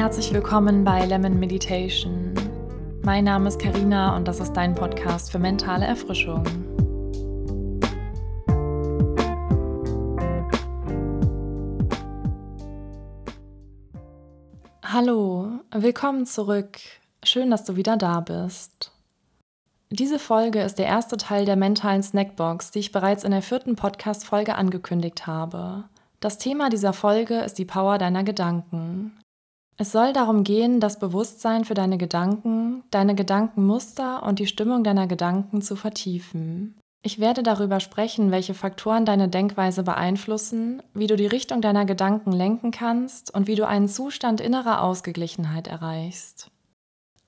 Herzlich willkommen bei Lemon Meditation. Mein Name ist Karina und das ist dein Podcast für mentale Erfrischung. Hallo, willkommen zurück. Schön, dass du wieder da bist. Diese Folge ist der erste Teil der mentalen Snackbox, die ich bereits in der vierten Podcast-Folge angekündigt habe. Das Thema dieser Folge ist die Power deiner Gedanken. Es soll darum gehen, das Bewusstsein für deine Gedanken, deine Gedankenmuster und die Stimmung deiner Gedanken zu vertiefen. Ich werde darüber sprechen, welche Faktoren deine Denkweise beeinflussen, wie du die Richtung deiner Gedanken lenken kannst und wie du einen Zustand innerer Ausgeglichenheit erreichst.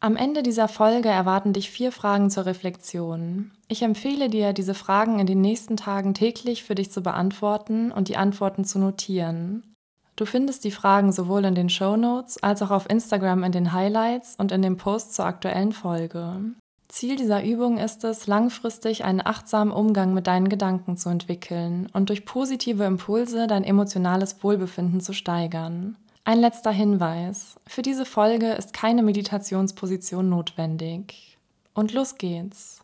Am Ende dieser Folge erwarten dich vier Fragen zur Reflexion. Ich empfehle dir, diese Fragen in den nächsten Tagen täglich für dich zu beantworten und die Antworten zu notieren. Du findest die Fragen sowohl in den Show Notes als auch auf Instagram in den Highlights und in dem Post zur aktuellen Folge. Ziel dieser Übung ist es, langfristig einen achtsamen Umgang mit deinen Gedanken zu entwickeln und durch positive Impulse dein emotionales Wohlbefinden zu steigern. Ein letzter Hinweis. Für diese Folge ist keine Meditationsposition notwendig. Und los geht's.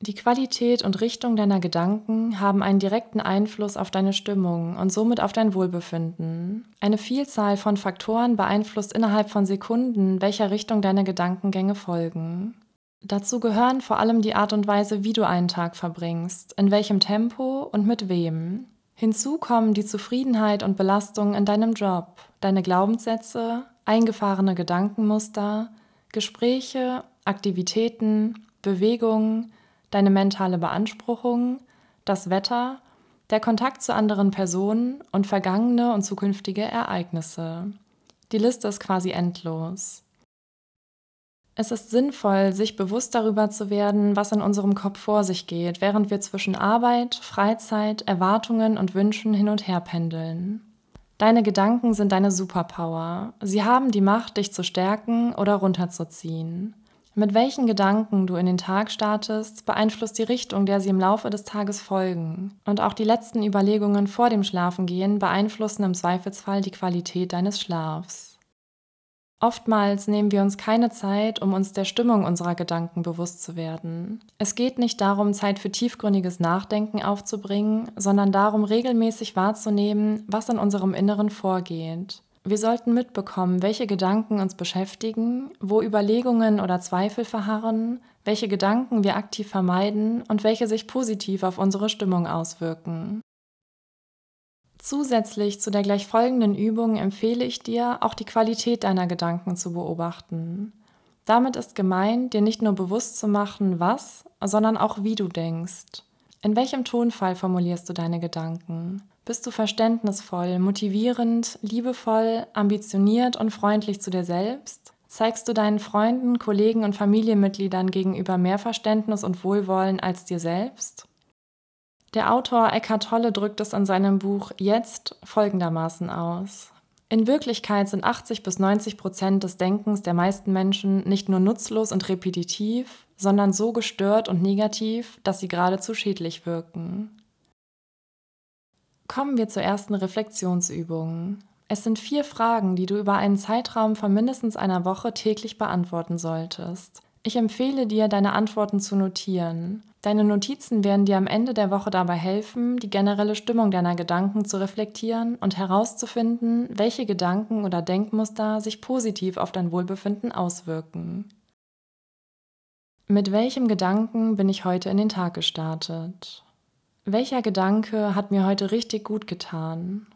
Die Qualität und Richtung deiner Gedanken haben einen direkten Einfluss auf deine Stimmung und somit auf dein Wohlbefinden. Eine Vielzahl von Faktoren beeinflusst innerhalb von Sekunden, welcher Richtung deine Gedankengänge folgen. Dazu gehören vor allem die Art und Weise, wie du einen Tag verbringst, in welchem Tempo und mit wem. Hinzu kommen die Zufriedenheit und Belastung in deinem Job, deine Glaubenssätze, eingefahrene Gedankenmuster, Gespräche, Aktivitäten, Bewegungen, deine mentale Beanspruchung, das Wetter, der Kontakt zu anderen Personen und vergangene und zukünftige Ereignisse. Die Liste ist quasi endlos. Es ist sinnvoll, sich bewusst darüber zu werden, was in unserem Kopf vor sich geht, während wir zwischen Arbeit, Freizeit, Erwartungen und Wünschen hin und her pendeln. Deine Gedanken sind deine Superpower. Sie haben die Macht, dich zu stärken oder runterzuziehen. Mit welchen Gedanken du in den Tag startest, beeinflusst die Richtung, der sie im Laufe des Tages folgen. Und auch die letzten Überlegungen vor dem Schlafengehen beeinflussen im Zweifelsfall die Qualität deines Schlafs. Oftmals nehmen wir uns keine Zeit, um uns der Stimmung unserer Gedanken bewusst zu werden. Es geht nicht darum, Zeit für tiefgründiges Nachdenken aufzubringen, sondern darum, regelmäßig wahrzunehmen, was in unserem Inneren vorgeht wir sollten mitbekommen, welche Gedanken uns beschäftigen, wo Überlegungen oder Zweifel verharren, welche Gedanken wir aktiv vermeiden und welche sich positiv auf unsere Stimmung auswirken. Zusätzlich zu der gleich folgenden Übung empfehle ich dir, auch die Qualität deiner Gedanken zu beobachten. Damit ist gemeint, dir nicht nur bewusst zu machen, was, sondern auch wie du denkst. In welchem Tonfall formulierst du deine Gedanken? Bist du verständnisvoll, motivierend, liebevoll, ambitioniert und freundlich zu dir selbst? Zeigst du deinen Freunden, Kollegen und Familienmitgliedern gegenüber mehr Verständnis und Wohlwollen als dir selbst? Der Autor Eckhart Tolle drückt es in seinem Buch Jetzt folgendermaßen aus. In Wirklichkeit sind 80 bis 90 Prozent des Denkens der meisten Menschen nicht nur nutzlos und repetitiv, sondern so gestört und negativ, dass sie geradezu schädlich wirken. Kommen wir zur ersten Reflexionsübung. Es sind vier Fragen, die du über einen Zeitraum von mindestens einer Woche täglich beantworten solltest. Ich empfehle dir, deine Antworten zu notieren. Deine Notizen werden dir am Ende der Woche dabei helfen, die generelle Stimmung deiner Gedanken zu reflektieren und herauszufinden, welche Gedanken oder Denkmuster sich positiv auf dein Wohlbefinden auswirken. Mit welchem Gedanken bin ich heute in den Tag gestartet? Welcher Gedanke hat mir heute richtig gut getan?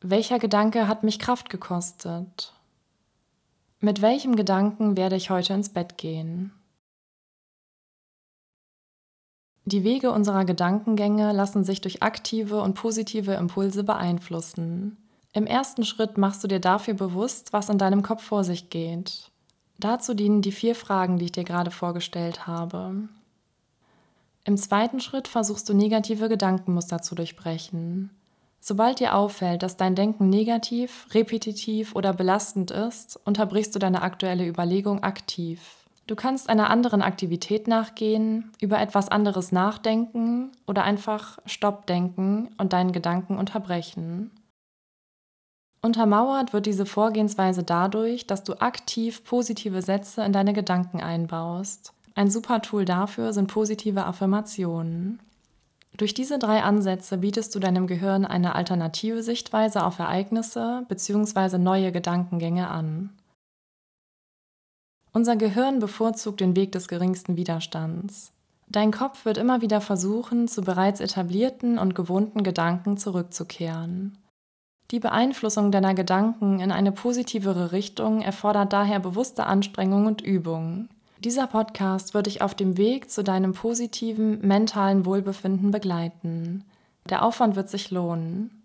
Welcher Gedanke hat mich Kraft gekostet? Mit welchem Gedanken werde ich heute ins Bett gehen? Die Wege unserer Gedankengänge lassen sich durch aktive und positive Impulse beeinflussen. Im ersten Schritt machst du dir dafür bewusst, was in deinem Kopf vor sich geht. Dazu dienen die vier Fragen, die ich dir gerade vorgestellt habe. Im zweiten Schritt versuchst du negative Gedankenmuster zu durchbrechen. Sobald dir auffällt, dass dein Denken negativ, repetitiv oder belastend ist, unterbrichst du deine aktuelle Überlegung aktiv. Du kannst einer anderen Aktivität nachgehen, über etwas anderes nachdenken oder einfach Stopp denken und deinen Gedanken unterbrechen. Untermauert wird diese Vorgehensweise dadurch, dass du aktiv positive Sätze in deine Gedanken einbaust. Ein super Tool dafür sind positive Affirmationen. Durch diese drei Ansätze bietest du deinem Gehirn eine alternative Sichtweise auf Ereignisse bzw. neue Gedankengänge an. Unser Gehirn bevorzugt den Weg des geringsten Widerstands. Dein Kopf wird immer wieder versuchen, zu bereits etablierten und gewohnten Gedanken zurückzukehren. Die Beeinflussung deiner Gedanken in eine positivere Richtung erfordert daher bewusste Anstrengung und Übung. Dieser Podcast wird dich auf dem Weg zu deinem positiven mentalen Wohlbefinden begleiten. Der Aufwand wird sich lohnen.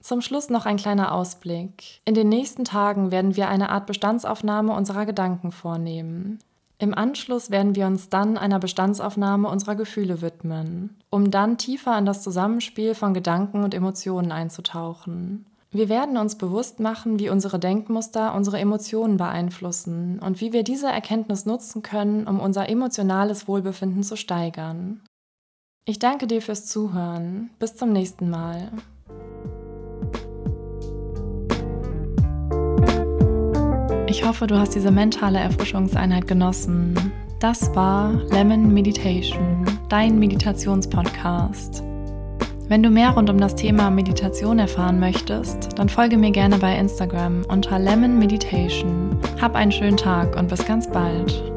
Zum Schluss noch ein kleiner Ausblick. In den nächsten Tagen werden wir eine Art Bestandsaufnahme unserer Gedanken vornehmen. Im Anschluss werden wir uns dann einer Bestandsaufnahme unserer Gefühle widmen, um dann tiefer in das Zusammenspiel von Gedanken und Emotionen einzutauchen. Wir werden uns bewusst machen, wie unsere Denkmuster unsere Emotionen beeinflussen und wie wir diese Erkenntnis nutzen können, um unser emotionales Wohlbefinden zu steigern. Ich danke dir fürs Zuhören. Bis zum nächsten Mal. Ich hoffe, du hast diese mentale Erfrischungseinheit genossen. Das war Lemon Meditation, dein Meditationspodcast. Wenn du mehr rund um das Thema Meditation erfahren möchtest, dann folge mir gerne bei Instagram unter Lemon Meditation. Hab einen schönen Tag und bis ganz bald.